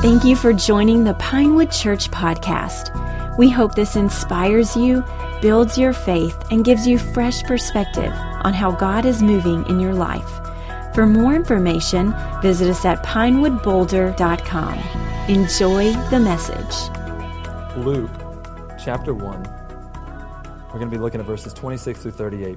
Thank you for joining the Pinewood Church podcast. We hope this inspires you, builds your faith, and gives you fresh perspective on how God is moving in your life. For more information, visit us at pinewoodboulder.com. Enjoy the message. Luke chapter 1. We're going to be looking at verses 26 through 38.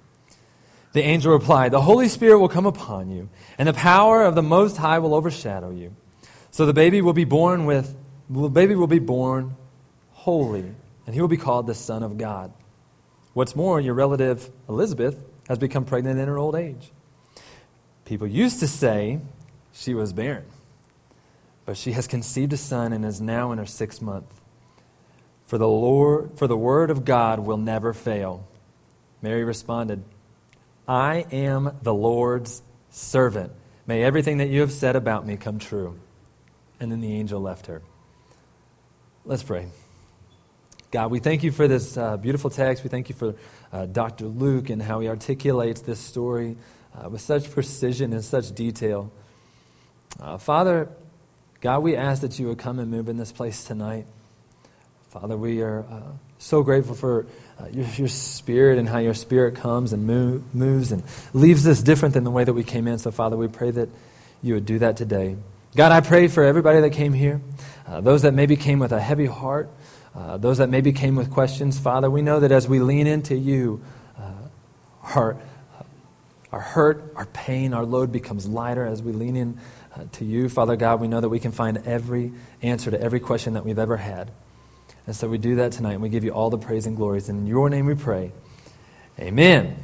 The angel replied, The Holy Spirit will come upon you, and the power of the Most High will overshadow you. So the baby will be born with the baby will be born holy, and he will be called the Son of God. What's more, your relative Elizabeth has become pregnant in her old age. People used to say she was barren, but she has conceived a son and is now in her sixth month. For the Lord, for the word of God will never fail. Mary responded, I am the Lord's servant. May everything that you have said about me come true. And then the angel left her. Let's pray. God, we thank you for this uh, beautiful text. We thank you for uh, Dr. Luke and how he articulates this story uh, with such precision and such detail. Uh, Father, God, we ask that you would come and move in this place tonight. Father, we are uh, so grateful for uh, your, your, spirit and how your spirit comes and move, moves and leaves us different than the way that we came in. So, Father, we pray that you would do that today. God, I pray for everybody that came here, uh, those that maybe came with a heavy heart, uh, those that maybe came with questions. Father, we know that as we lean into you, uh, our, uh, our hurt, our pain, our load becomes lighter as we lean in uh, to you. Father God, we know that we can find every answer to every question that we've ever had. And so we do that tonight, and we give you all the praise and glories. In your name we pray. Amen.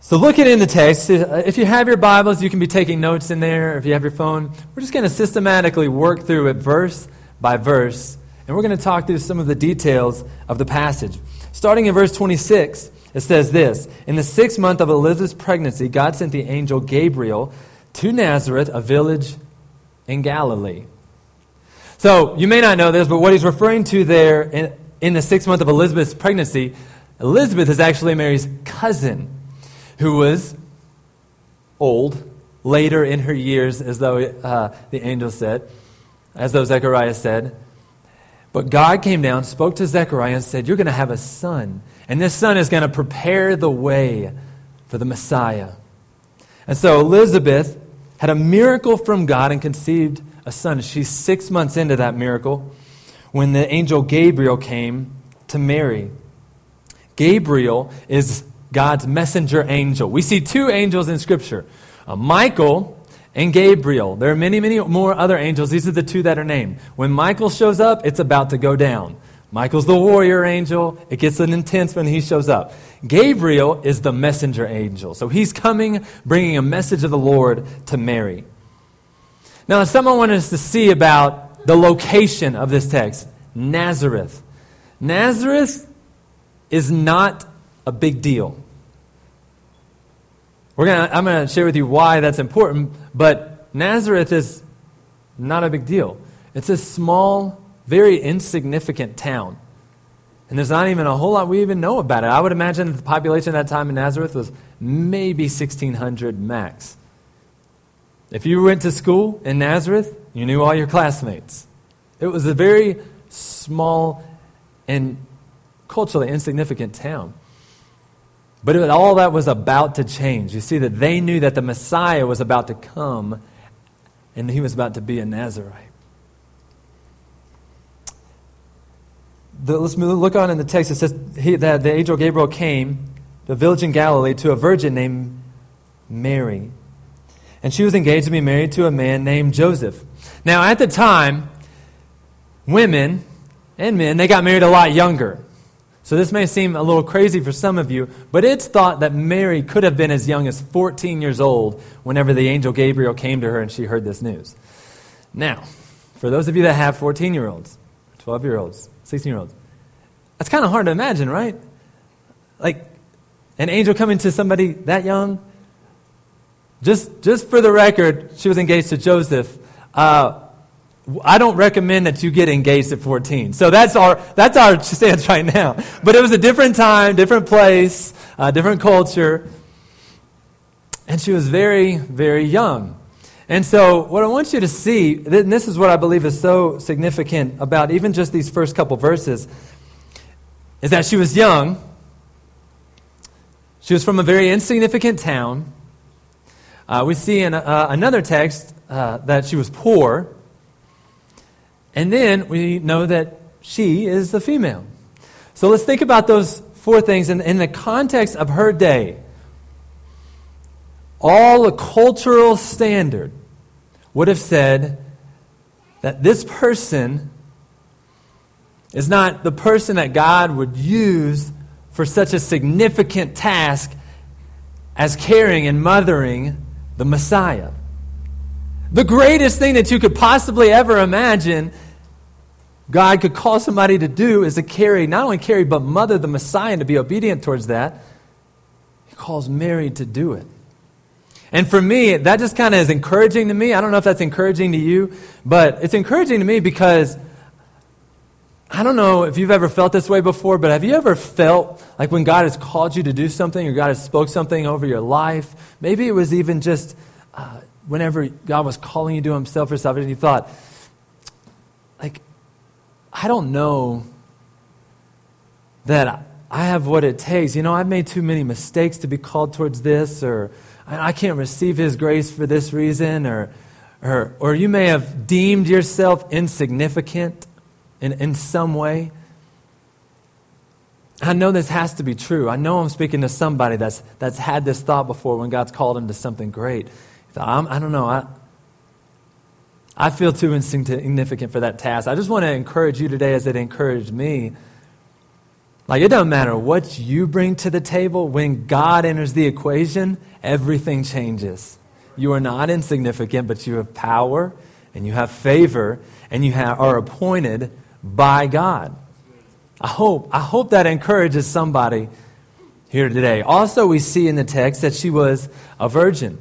So, looking in the text, uh, if you have your Bibles, you can be taking notes in there. If you have your phone, we're just going to systematically work through it verse by verse, and we're going to talk through some of the details of the passage. Starting in verse 26, it says this In the sixth month of Elizabeth's pregnancy, God sent the angel Gabriel to Nazareth, a village in Galilee. So you may not know this, but what he's referring to there in, in the sixth month of Elizabeth's pregnancy, Elizabeth is actually Mary's cousin, who was old, later in her years, as though uh, the angel said, as though Zechariah said. But God came down, spoke to Zechariah, and said, You're going to have a son, and this son is going to prepare the way for the Messiah. And so Elizabeth had a miracle from God and conceived a son. She's six months into that miracle when the angel Gabriel came to Mary. Gabriel is God's messenger angel. We see two angels in Scripture uh, Michael and Gabriel. There are many, many more other angels. These are the two that are named. When Michael shows up, it's about to go down. Michael's the warrior angel. It gets an intense when he shows up. Gabriel is the messenger angel. So he's coming, bringing a message of the Lord to Mary. Now, someone wanted us to see about the location of this text Nazareth. Nazareth is not a big deal. We're gonna, I'm going to share with you why that's important, but Nazareth is not a big deal. It's a small, very insignificant town. And there's not even a whole lot we even know about it. I would imagine that the population at that time in Nazareth was maybe 1,600 max. If you went to school in Nazareth, you knew all your classmates. It was a very small and culturally insignificant town. But it, all that was about to change. You see that they knew that the Messiah was about to come and he was about to be a Nazarite. the, let's look on in the text. It says he, that the angel Gabriel came to a village in Galilee to a virgin named Mary. And she was engaged to be married to a man named Joseph. Now, at the time, women and men, they got married a lot younger. So this may seem a little crazy for some of you, but it's thought that Mary could have been as young as 14 years old whenever the angel Gabriel came to her and she heard this news. Now, for those of you that have 14 year olds, 12 year olds, 16 year olds, that's kind of hard to imagine, right? Like an angel coming to somebody that young. Just, just for the record, she was engaged to Joseph. Uh, I don't recommend that you get engaged at 14. So that's our, that's our stance right now. But it was a different time, different place, uh, different culture. And she was very, very young. And so, what I want you to see, and this is what I believe is so significant about even just these first couple verses, is that she was young. She was from a very insignificant town. Uh, we see in uh, another text uh, that she was poor. And then we know that she is the female. So let's think about those four things in, in the context of her day. All the cultural standard would have said that this person is not the person that God would use for such a significant task as caring and mothering the Messiah. The greatest thing that you could possibly ever imagine God could call somebody to do is to carry, not only carry, but mother the Messiah and to be obedient towards that. He calls Mary to do it. And for me, that just kind of is encouraging to me. I don't know if that's encouraging to you, but it's encouraging to me because I don't know if you've ever felt this way before, but have you ever felt like when God has called you to do something or God has spoke something over your life? Maybe it was even just uh, whenever God was calling you to Himself or something, and you thought, like, I don't know that I have what it takes. You know, I've made too many mistakes to be called towards this, or I can't receive His grace for this reason, or, or, or you may have deemed yourself insignificant in, in some way. I know this has to be true. I know I'm speaking to somebody that's, that's had this thought before when God's called him to something great. I'm, I don't know. I, I feel too insignificant for that task. I just want to encourage you today as it encouraged me. Like, it doesn't matter what you bring to the table. When God enters the equation, everything changes. You are not insignificant, but you have power and you have favor and you are appointed by God. I hope, I hope that encourages somebody here today. Also, we see in the text that she was a virgin.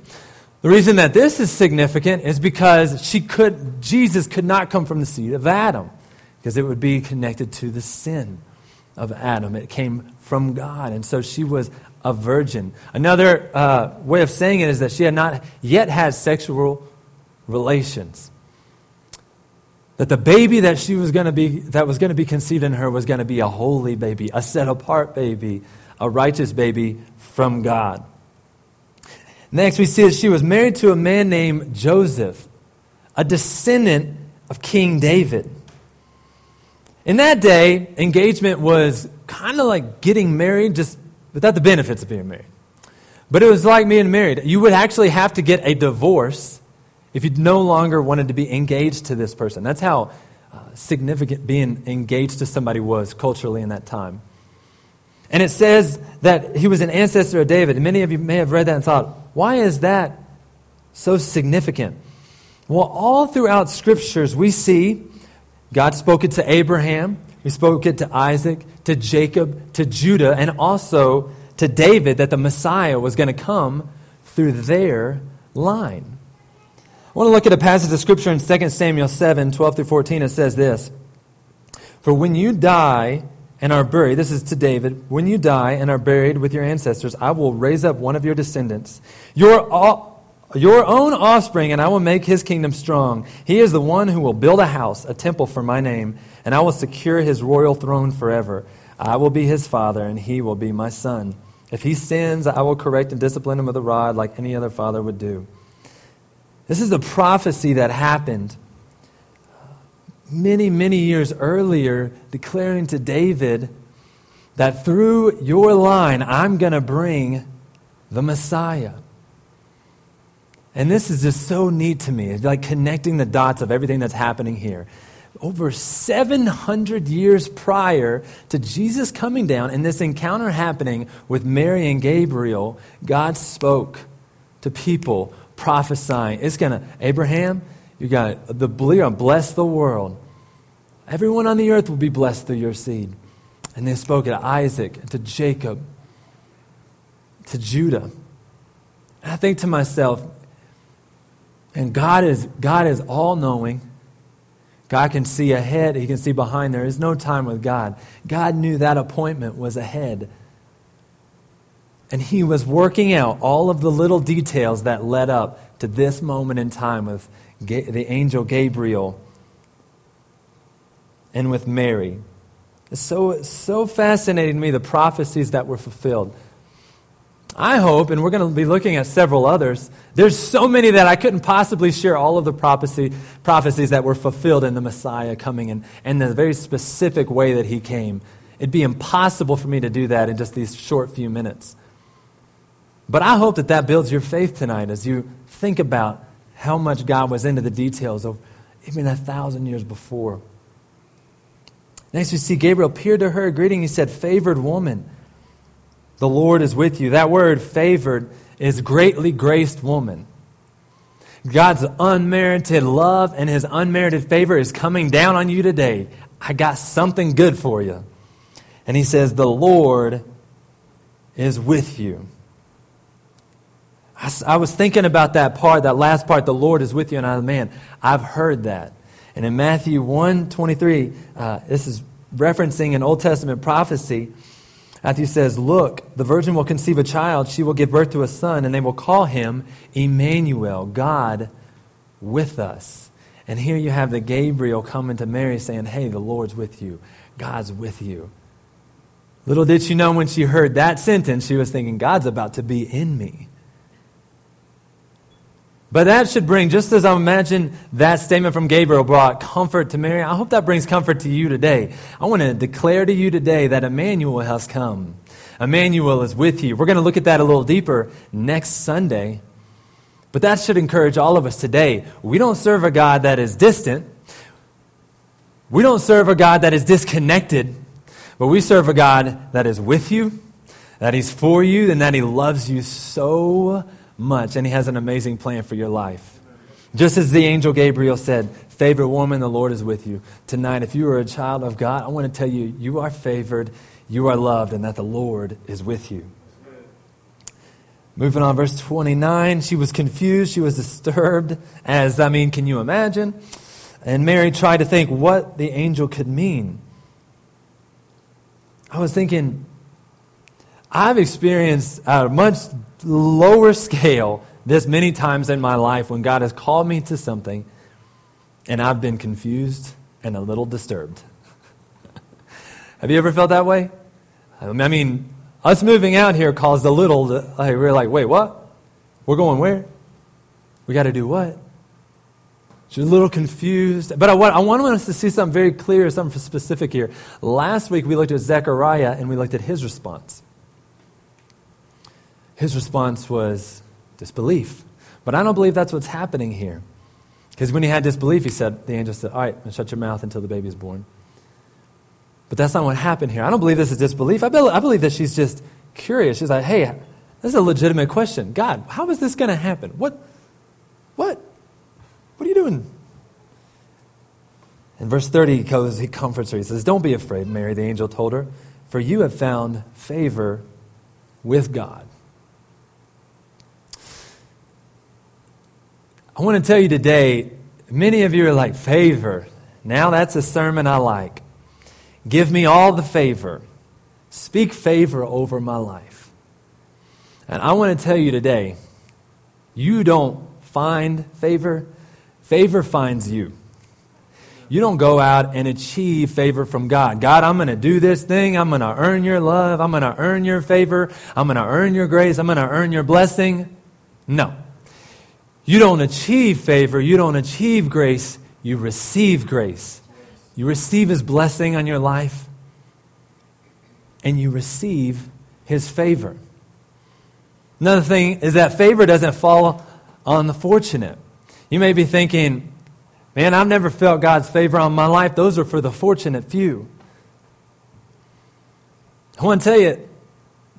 The reason that this is significant is because she could, Jesus could not come from the seed of Adam, because it would be connected to the sin of Adam. It came from God, and so she was a virgin. Another uh, way of saying it is that she had not yet had sexual relations that the baby that she was going to be that was going to be conceived in her was going to be a holy baby a set apart baby a righteous baby from god. Next we see that she was married to a man named joseph a descendant of king david. In that day engagement was kind of like getting married just without the benefits of being married. But it was like being married. You would actually have to get a divorce if you no longer wanted to be engaged to this person. That's how uh, significant being engaged to somebody was culturally in that time. And it says that he was an ancestor of David. And many of you may have read that and thought, why is that so significant? Well, all throughout scriptures, we see God spoke it to Abraham, He spoke it to Isaac, to Jacob, to Judah, and also to David that the Messiah was going to come through their line. I want to look at a passage of Scripture in 2 Samuel 7 12 through 14. It says this For when you die and are buried, this is to David, when you die and are buried with your ancestors, I will raise up one of your descendants, your, your own offspring, and I will make his kingdom strong. He is the one who will build a house, a temple for my name, and I will secure his royal throne forever. I will be his father, and he will be my son. If he sins, I will correct and discipline him with a rod like any other father would do. This is a prophecy that happened many, many years earlier, declaring to David that through your line, I'm going to bring the Messiah. And this is just so neat to me. It's like connecting the dots of everything that's happening here. Over 700 years prior to Jesus coming down and this encounter happening with Mary and Gabriel, God spoke to people prophesying. It's going to, Abraham, you got the believer, bless the world. Everyone on the earth will be blessed through your seed. And they spoke to Isaac, to Jacob, to Judah. And I think to myself, and God is, God is all knowing. God can see ahead, He can see behind. There is no time with God. God knew that appointment was ahead. And He was working out all of the little details that led up to this moment in time with the angel Gabriel and with Mary. It's so, so fascinating to me, the prophecies that were fulfilled. I hope, and we're going to be looking at several others, there's so many that I couldn't possibly share all of the prophecy, prophecies that were fulfilled in the Messiah coming in, and the very specific way that he came. It'd be impossible for me to do that in just these short few minutes. But I hope that that builds your faith tonight as you think about how much God was into the details of even a thousand years before. Next, we see Gabriel appeared to her, greeting. He said, Favored woman. The Lord is with you. That word, favored, is greatly graced woman. God's unmerited love and his unmerited favor is coming down on you today. I got something good for you. And he says, The Lord is with you. I, was thinking about that part, that last part, the Lord is with you. And I, man, I've heard that. And in Matthew 1 23, uh, this is referencing an Old Testament prophecy. Matthew says, Look, the virgin will conceive a child, she will give birth to a son, and they will call him Emmanuel, God with us. And here you have the Gabriel coming to Mary saying, Hey, the Lord's with you, God's with you. Little did she know when she heard that sentence, she was thinking, God's about to be in me. But that should bring, just as I imagine that statement from Gabriel brought comfort to Mary, I hope that brings comfort to you today. I want to declare to you today that Emmanuel has come. Emmanuel is with you. We're going to look at that a little deeper next Sunday. But that should encourage all of us today. We don't serve a God that is distant. We don't serve a God that is disconnected. But we serve a God that is with you, that He's for you, and that He loves you so much, and He has an amazing plan for your life. Just as the angel Gabriel said, Favorite woman, the Lord is with you. Tonight, if you are a child of God, I want to tell you, you are favored, you are loved, and that the Lord is with you. Moving on, verse 29, she was confused, she was disturbed, as, I mean, can you imagine? And Mary tried to think what the angel could mean. I was thinking, I've experienced a much lower scale this many times in my life when God has called me to something and I've been confused and a little disturbed. Have you ever felt that way? Um, I mean, us moving out here caused a little, like, we are like, wait, what? We're going where? We got to do what? She's a little confused. But I want, I want us to see something very clear, something specific here. Last week we looked at Zechariah and we looked at his response. His response was disbelief. But I don't believe that's what's happening here. Because when he had disbelief, he said, the angel said, All right, shut your mouth until the baby is born. But that's not what happened here. I don't believe this is disbelief. I believe, I believe that she's just curious. She's like, Hey, this is a legitimate question. God, how is this going to happen? What? What? What are you doing? In verse 30, he, goes, he comforts her. He says, Don't be afraid, Mary, the angel told her, for you have found favor with God. I want to tell you today, many of you are like, favor. Now that's a sermon I like. Give me all the favor. Speak favor over my life. And I want to tell you today, you don't find favor, favor finds you. You don't go out and achieve favor from God. God, I'm going to do this thing. I'm going to earn your love. I'm going to earn your favor. I'm going to earn your grace. I'm going to earn your blessing. No. You don't achieve favor, you don't achieve grace, you receive grace. You receive his blessing on your life, and you receive his favor. Another thing is that favor doesn't fall on the fortunate. You may be thinking, man, I've never felt God's favor on my life. Those are for the fortunate few. I want to tell you,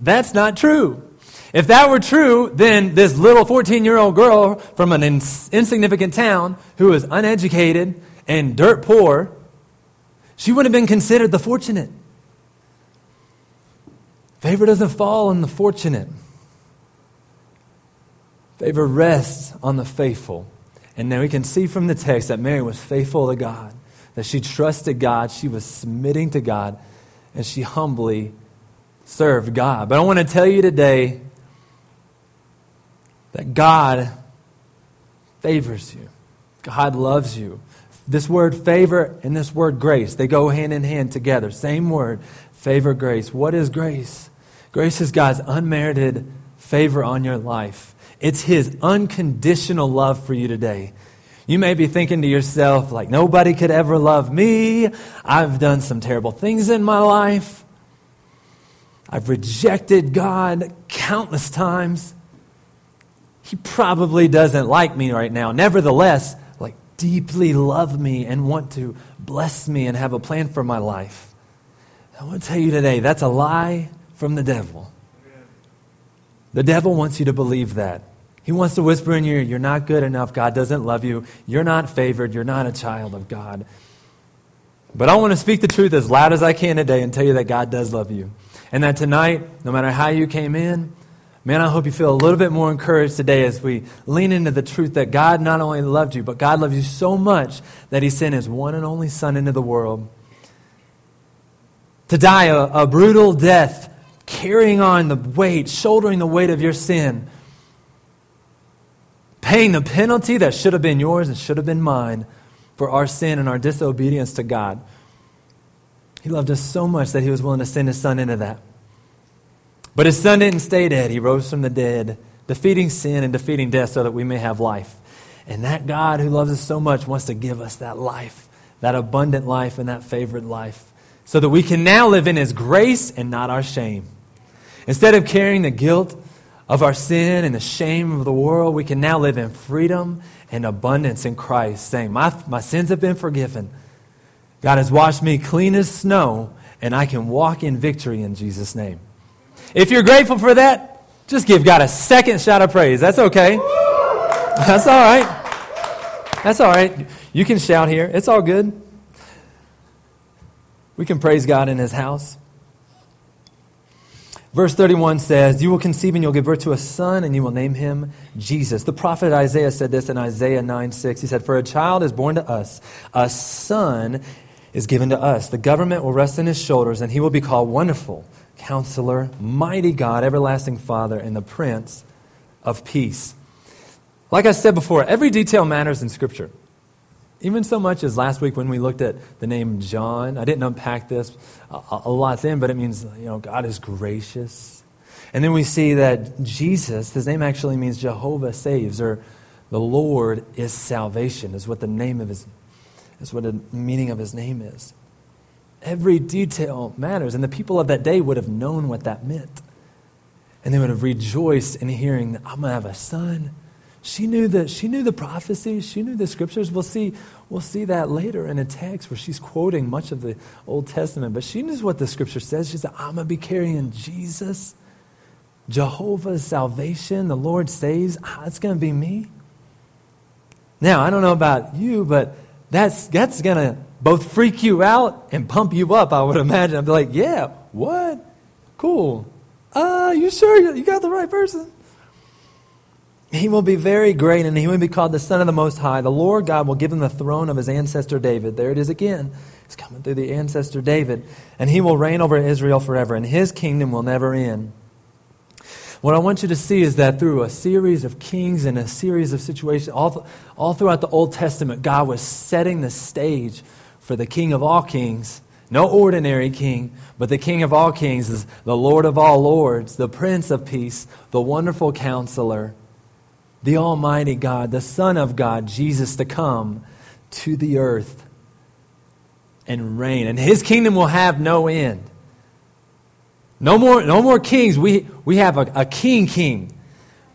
that's not true. If that were true, then this little 14 year old girl from an ins- insignificant town who was uneducated and dirt poor, she would have been considered the fortunate. Favor doesn't fall on the fortunate. Favor rests on the faithful. And now we can see from the text that Mary was faithful to God, that she trusted God, she was submitting to God, and she humbly served God. But I want to tell you today that God favors you, God loves you. This word favor and this word grace, they go hand in hand together. Same word, favor, grace. What is grace? Grace is God's unmerited favor on your life. It's His unconditional love for you today. You may be thinking to yourself, like, nobody could ever love me. I've done some terrible things in my life. I've rejected God countless times. He probably doesn't like me right now. Nevertheless, like, deeply love me and want to bless me and have a plan for my life. I want to tell you today, that's a lie from the devil. The devil wants you to believe that. He wants to whisper in your ear, You're not good enough. God doesn't love you. You're not favored. You're not a child of God. But I want to speak the truth as loud as I can today and tell you that God does love you. And that tonight, no matter how you came in, man, I hope you feel a little bit more encouraged today as we lean into the truth that God not only loved you, but God loves you so much that He sent His one and only Son into the world to die a, a brutal death, carrying on the weight, shouldering the weight of your sin paying the penalty that should have been yours and should have been mine for our sin and our disobedience to God. He loved us so much that he was willing to send his son into that. But his son didn't stay dead. He rose from the dead, defeating sin and defeating death so that we may have life. And that God who loves us so much wants to give us that life, that abundant life and that favored life, so that we can now live in his grace and not our shame. Instead of carrying the guilt of our sin and the shame of the world, we can now live in freedom and abundance in Christ, saying, My, my sins have been forgiven. God has washed me clean as snow, and I can walk in victory in Jesus' name. If you're grateful for that, just give God a second shout of praise. That's okay. That's all right. That's all right. You can shout here. It's all good. We can praise God in His house. Verse 31 says, You will conceive and you'll give birth to a son, and you will name him Jesus. The prophet Isaiah said this in Isaiah 9 6. He said, For a child is born to us, a son is given to us. The government will rest on his shoulders, and he will be called Wonderful, Counselor, Mighty God, Everlasting Father, and the Prince of Peace. Like I said before, every detail matters in Scripture. Even so much as last week when we looked at the name John, I didn't unpack this a, lot then, but it means, you know, God is gracious. And then we see that Jesus, his name actually means Jehovah saves, or the Lord is salvation, is what the name of his, is what the meaning of his name is. Every detail matters, and the people of that day would have known what that meant. And they would have rejoiced in hearing that I'm going to have a son she knew the, she knew the prophecies. She knew the scriptures. We'll see, we'll see that later in a text where she's quoting much of the Old Testament. But she knows what the scripture says. She said, I'm going to be carrying Jesus, Jehovah's salvation. The Lord saves. Ah, it's going to be me. Now, I don't know about you, but that's, that's going to both freak you out and pump you up, I would imagine. I'd be like, yeah, what? Cool. Uh, you sure you got the right person? He will be very great, and he will be called the Son of the Most High. The Lord God will give him the throne of his ancestor David. There it is again. He's coming through the ancestor David. And he will reign over Israel forever, and his kingdom will never end. What I want you to see is that through a series of kings and a series of situations, all, all throughout the Old Testament, God was setting the stage for the King of all kings. No ordinary king, but the King of all kings is the Lord of all lords, the Prince of peace, the wonderful counselor the Almighty God, the Son of God, Jesus, to come to the earth. and reign, and his kingdom will have no end. No more, no more kings. We, we have a, a king king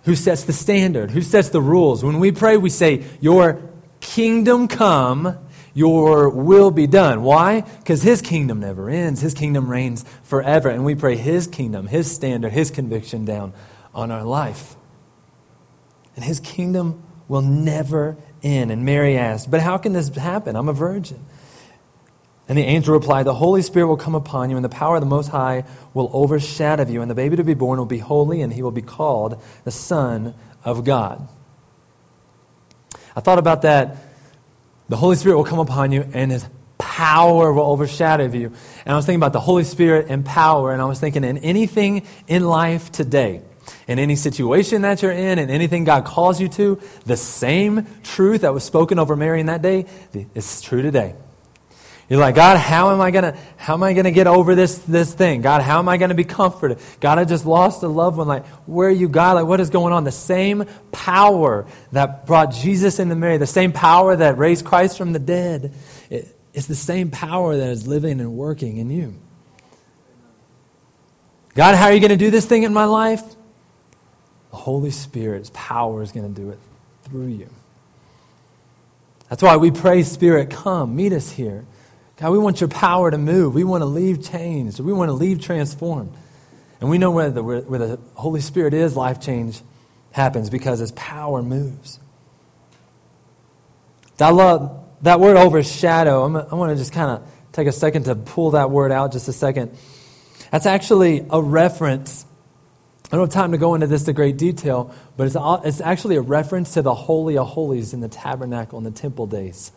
who sets the standard, who sets the rules. When we pray, we say, Your kingdom come, your will be done. Why? Because his kingdom never ends. His kingdom reigns forever. And we pray his kingdom, his standard, his conviction down on our life. And his kingdom will never end. And Mary asked, But how can this happen? I'm a virgin. And the angel replied, The Holy Spirit will come upon you, and the power of the Most High will overshadow you, and the baby to be born will be holy, and he will be called the Son of God. I thought about that. The Holy Spirit will come upon you, and his power will overshadow you. And I was thinking about the Holy Spirit and power, and I was thinking in anything in life today, in any situation that you're in, and anything God calls you to, the same truth that was spoken over Mary in that day is true today. You're like, God, how am I gonna how am I gonna get over this this thing? God, how am I gonna be comforted? God, I just lost a loved one. Like, where are you, God? Like, what is going on? The same power that brought Jesus into Mary, the same power that raised Christ from the dead, it, it's the same power that is living and working in you. God, how are you to do this thing in my life? The Holy Spirit's power is to do it through you. That's why we pray, Spirit, come, meet us here. God, we want your power to move. We want to leave changed. We want to leave transformed. And we know where the, where, the Holy Spirit is, life change happens because his power moves. I love that word overshadow. I'm, I want to just kind of take a second to pull that word out just a second. That's actually a reference. I don't have time to go into this in great detail, but it's, it's actually a reference to the Holy of Holies in the tabernacle in the temple days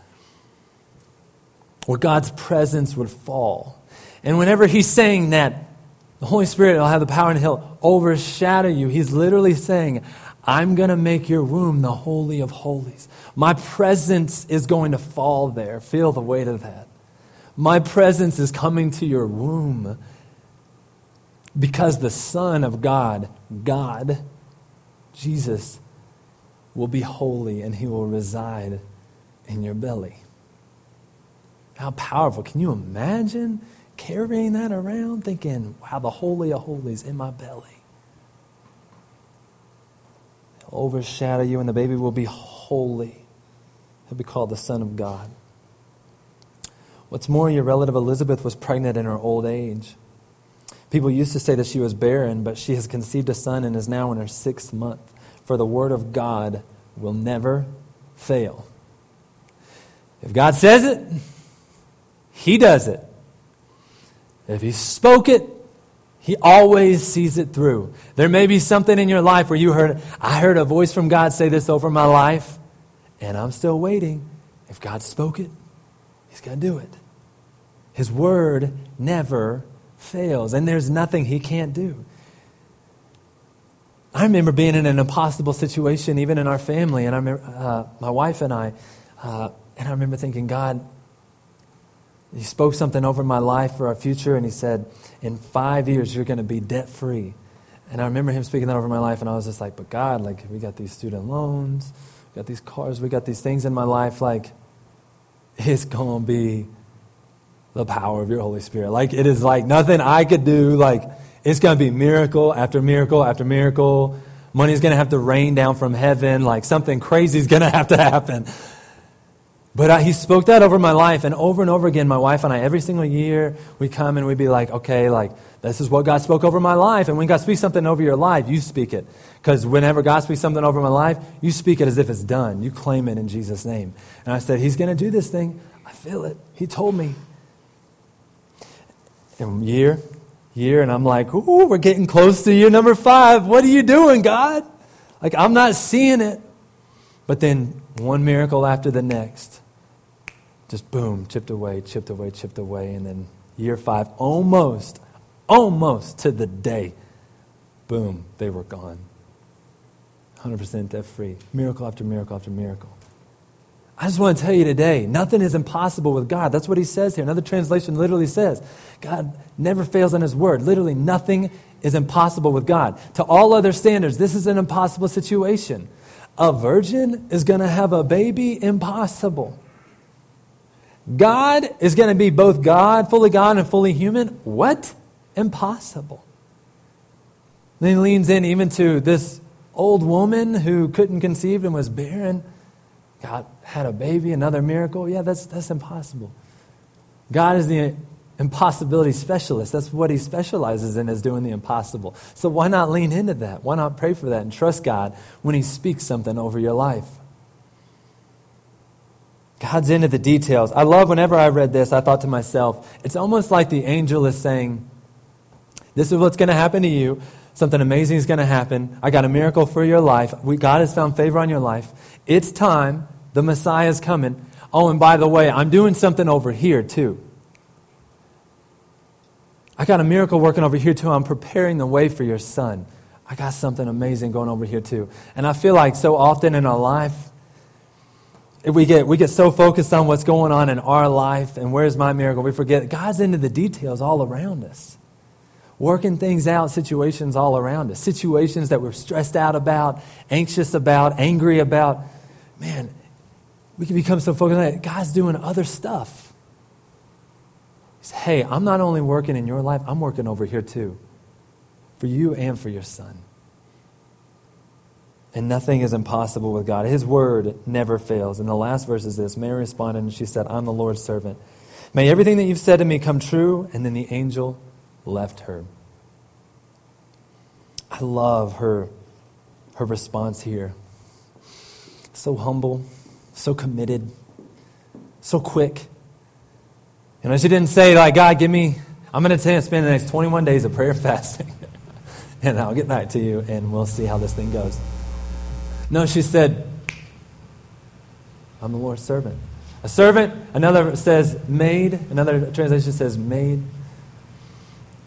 where God's presence would fall. And whenever he's saying that, the Holy Spirit will have the power and he'll overshadow you. He's literally saying, I'm going to make your womb the Holy of Holies. My presence is going to fall there. Feel the weight of that. My presence is coming to your womb because the Son of God, God, Jesus, will be holy and he will reside in your belly. How powerful. Can you imagine carrying that around, thinking, wow, the Holy of Holies in my belly? He'll overshadow you, and the baby will be holy. He'll be called the Son of God. What's more, your relative Elizabeth was pregnant in her old age. People used to say that she was barren, but she has conceived a son and is now in her sixth month. For the word of God will never fail. If God says it, he does it. If He spoke it, He always sees it through. There may be something in your life where you heard, I heard a voice from God say this over my life, and I'm still waiting. If God spoke it, He's going to do it. His word never fails, and there's nothing He can't do. I remember being in an impossible situation, even in our family, and I remember uh, my wife and I, uh, and I remember thinking, God, he spoke something over my life for our future, and he said, In five years, you're going to be debt free. And I remember him speaking that over my life, and I was just like, But God, like, we got these student loans, we got these cars, we got these things in my life. Like, it's going to be the power of your Holy Spirit. Like, it is like nothing I could do. Like, it's going to be miracle after miracle after miracle. Money's going to have to rain down from heaven. Like, something crazy is going to have to happen. But I, he spoke that over my life, and over and over again, my wife and I, every single year, we come and we'd be like, okay, like, this is what God spoke over my life. And when God speaks something over your life, you speak it. Because whenever God speaks something over my life, you speak it as if it's done. You claim it in Jesus' name. And I said, He's going to do this thing. I feel it. He told me. And year, year, and I'm like, ooh, we're getting close to year number five. What are you doing, God? Like, I'm not seeing it. But then one miracle after the next just boom, chipped away, chipped away, chipped away. And then year five, almost, almost to the day, boom, they were gone. 100% debt free. Miracle after miracle after miracle. I just want to tell you today, nothing is impossible with God. That's what he says here. Another translation literally says, God never fails on his word. Literally, nothing is impossible with God. To all other standards, this is an impossible situation. A virgin is going to have a baby? Impossible. God is going to be both God, fully God, and fully human? What? Impossible. Then he leans in even to this old woman who couldn't conceive and was barren. God had a baby, another miracle. Yeah, that's, that's impossible. God is the impossibility specialist. That's what he specializes in, is doing the impossible. So why not lean into that? Why not pray for that and trust God when he speaks something over your life? God's into the details. I love whenever I read this, I thought to myself, it's almost like the angel is saying, This is what's going to happen to you. Something amazing is going to happen. I got a miracle for your life. We, God has found favor on your life. It's time. The Messiah is coming. Oh, and by the way, I'm doing something over here too. I got a miracle working over here too. I'm preparing the way for your son. I got something amazing going over here too. And I feel like so often in our life, we get, we get so focused on what's going on in our life and where's my miracle, we forget God's into the details all around us. Working things out, situations all around us. Situations that we're stressed out about, anxious about, angry about. Man, we can become so focused on that. God's doing other stuff. He says, hey, I'm not only working in your life, I'm working over here too. For you and for your son. And nothing is impossible with God. His word never fails. And the last verse is this Mary responded and she said, I'm the Lord's servant. May everything that you've said to me come true. And then the angel left her. I love her, her response here. So humble, so committed, so quick. You know, she didn't say, like, God, give me, I'm going to spend the next 21 days of prayer fasting. and I'll get back to you and we'll see how this thing goes. No, she said, I'm the Lord's servant. A servant, another says maid, another translation says maid.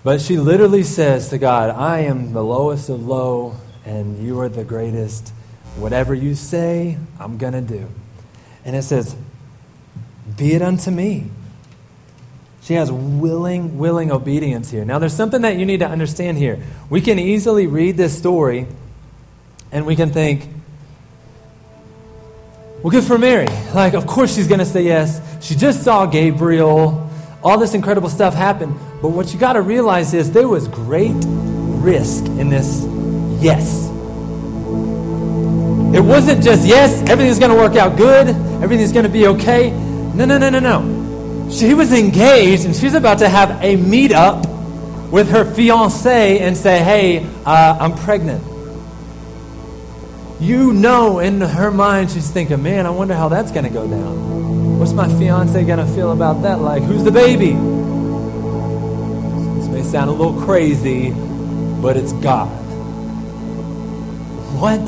But she literally says to God, I am the lowest of low, and you are the greatest. Whatever you say, I'm going to do. And it says, Be it unto me. She has willing, willing obedience here. Now, there's something that you need to understand here. We can easily read this story and we can think, well, good for Mary. Like, of course she's going to say yes. She just saw Gabriel. All this incredible stuff happened. But what you got to realize is there was great risk in this yes. It wasn't just yes, everything's going to work out good, everything's going to be okay. No, no, no, no, no. She was engaged and she's about to have a meetup with her fiance and say, hey, uh, I'm pregnant you know in her mind she's thinking, man, I wonder how that's going to go down. What's my fiance going to feel about that? Like, who's the baby? This may sound a little crazy, but it's God. What?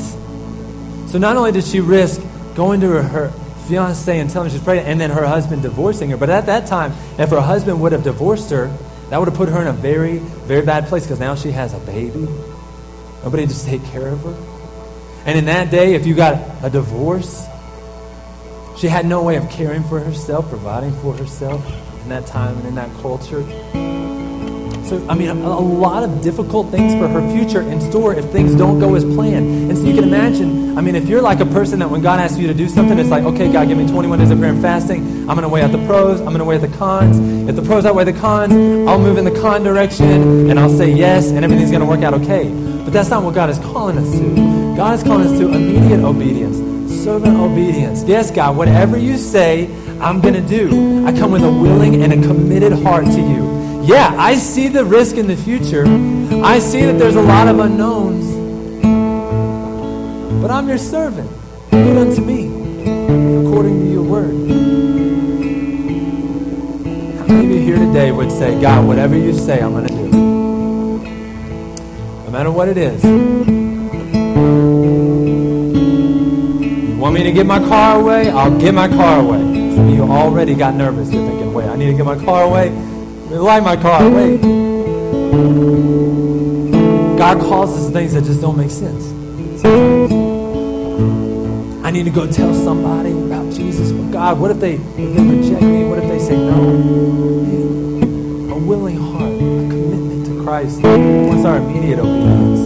So not only did she risk going to her, her fiance and telling her she's pregnant, and then her husband divorcing her, but at that time, if her husband would have divorced her, that would have put her in a very, very bad place because now she has a baby. Nobody to take care of her. And in that day, if you got a divorce, she had no way of caring for herself, providing for herself in that time and in that culture. So, I mean, a, a, lot of difficult things for her future in store if things don't go as planned. And so you can imagine, I mean, if you're like a person that when God asks you to do something, it's like, okay, God, give me 21 days of prayer and fasting. I'm going to weigh out the pros. I'm going to weigh out the cons. If the pros outweigh the cons, I'll move in the con direction and I'll say yes and everything's going to work out okay. But that's not what God is calling us to. God is calling us to immediate obedience, servant obedience. Yes, God, whatever you say, I'm going to do. I come with a willing and a committed heart to you. Yeah, I see the risk in the future. I see that there's a lot of unknowns. But I'm your servant. Do it unto me according to your word. How many of you here today would say, God, whatever you say, I'm going to do? no matter what it is. You want me to get my car away? I'll get my car away. Some of you already got nervous. You're thinking, wait, I need to get my car away. Light my car away. God calls us things that just don't make sense. I need to go tell somebody about Jesus. But God, what if they, if they reject me? What if they say no? A willing heart a commitment to Christ wants our immediate obedience,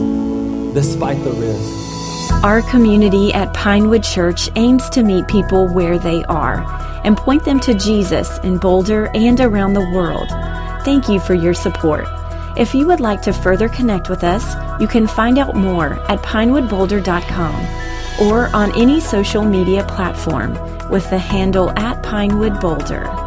despite the risk. Our community at Pinewood Church aims to meet people where they are and point them to Jesus in Boulder and around the world. Thank you for your support. If you would like to further connect with us, you can find out more at pinewoodboulder.com or on any social media platform with the handle at Pinewood Boulder.